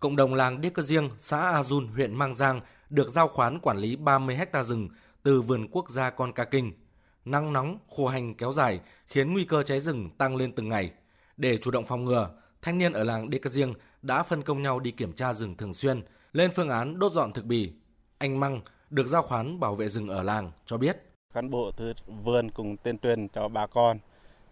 cộng đồng làng Đê Cơ Riêng, xã A Dun, huyện Mang Giang được giao khoán quản lý 30 ha rừng từ vườn quốc gia Con Ca Kinh. Nắng nóng, khô hành kéo dài khiến nguy cơ cháy rừng tăng lên từng ngày. Để chủ động phòng ngừa, thanh niên ở làng Đê Cơ Riêng đã phân công nhau đi kiểm tra rừng thường xuyên, lên phương án đốt dọn thực bì. Anh Măng được giao khoán bảo vệ rừng ở làng cho biết. Cán bộ từ vườn cùng tuyên truyền cho bà con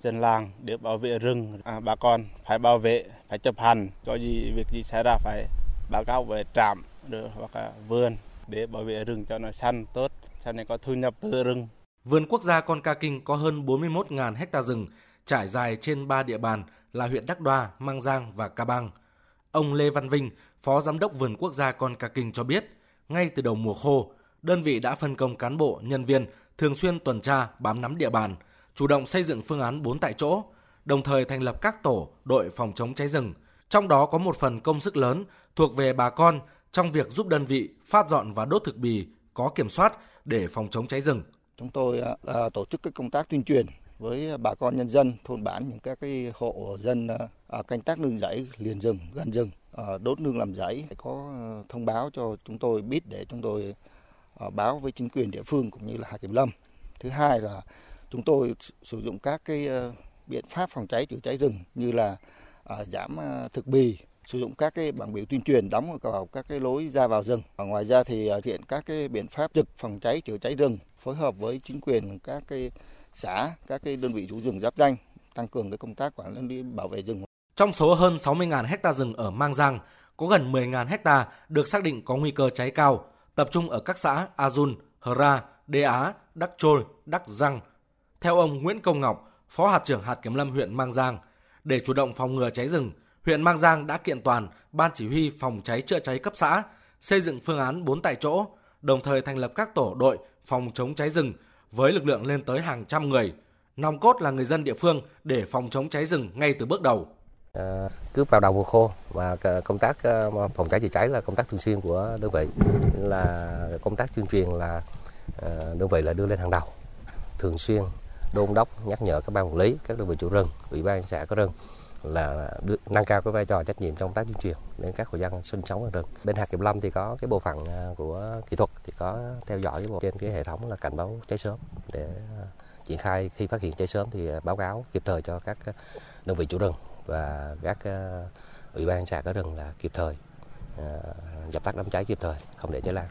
dân làng để bảo vệ rừng. À, bà con phải bảo vệ phải chấp hành. Có gì việc gì xảy ra phải báo cáo về trạm được hoặc là vườn để bảo vệ rừng cho nó xanh tốt sau này có thu nhập từ rừng. Vườn quốc gia Con Ca Kinh có hơn 41.000 hecta rừng trải dài trên 3 địa bàn là huyện Đắc Đoa, Mang Giang và Ca Bang. Ông Lê Văn Vinh, Phó Giám đốc Vườn Quốc gia Con Ca Kinh cho biết, ngay từ đầu mùa khô, đơn vị đã phân công cán bộ, nhân viên thường xuyên tuần tra, bám nắm địa bàn, chủ động xây dựng phương án 4 tại chỗ, đồng thời thành lập các tổ, đội phòng chống cháy rừng. Trong đó có một phần công sức lớn thuộc về bà con trong việc giúp đơn vị phát dọn và đốt thực bì có kiểm soát để phòng chống cháy rừng. Chúng tôi à, à tổ chức các công tác tuyên truyền với bà con nhân dân thôn bản những các cái hộ dân à, à canh tác nương rẫy liền rừng gần rừng à, đốt nương làm rẫy có à, thông báo cho chúng tôi biết để chúng tôi báo với chính quyền địa phương cũng như là hạt kiểm lâm thứ hai là chúng tôi sử dụng các cái ờ, biện pháp phòng cháy chữa cháy rừng như là ờ, giảm ờ, thực bì sử dụng các cái bảng biểu tuyên truyền đóng vào các cái lối ra vào rừng. Và ngoài ra thì thực hiện các cái biện pháp trực phòng cháy chữa cháy rừng phối hợp với chính quyền các cái xã, các cái đơn vị chủ rừng giáp danh tăng cường cái công tác quản lý bảo vệ rừng. Trong số hơn 60.000 hecta rừng ở Mang Giang, có gần 10.000 hecta được xác định có nguy cơ cháy cao, tập trung ở các xã Azun, Hra, Đê Á, Đắc Trôi, Đắc Răng. Theo ông Nguyễn Công Ngọc, Phó hạt trưởng hạt kiểm lâm huyện Mang Giang, để chủ động phòng ngừa cháy rừng, huyện Mang Giang đã kiện toàn Ban Chỉ huy Phòng cháy chữa cháy cấp xã, xây dựng phương án 4 tại chỗ, đồng thời thành lập các tổ đội phòng chống cháy rừng với lực lượng lên tới hàng trăm người. Nòng cốt là người dân địa phương để phòng chống cháy rừng ngay từ bước đầu. À, cứ vào đầu mùa khô và công tác ờ, phòng cháy chữa cháy là công tác thường xuyên của đơn vị là công tác tuyên truyền là ờ, đơn vị là đưa lên hàng đầu thường xuyên đôn đốc nhắc nhở các ban quản lý, các đơn vị chủ rừng, ủy ban xã có rừng là nâng cao cái vai trò trách nhiệm trong tác tuyên truyền đến các hộ dân sinh sống ở rừng. Bên hạt kiểm lâm thì có cái bộ phận à, của kỹ thuật thì có theo dõi cái bộ trên cái hệ thống là cảnh báo cháy sớm để à, triển khai khi phát hiện cháy sớm thì báo cáo kịp thời cho các à, đơn vị chủ rừng và các ủy ban xã có rừng là kịp thời dập tắt đám cháy kịp thời, không để cháy lan.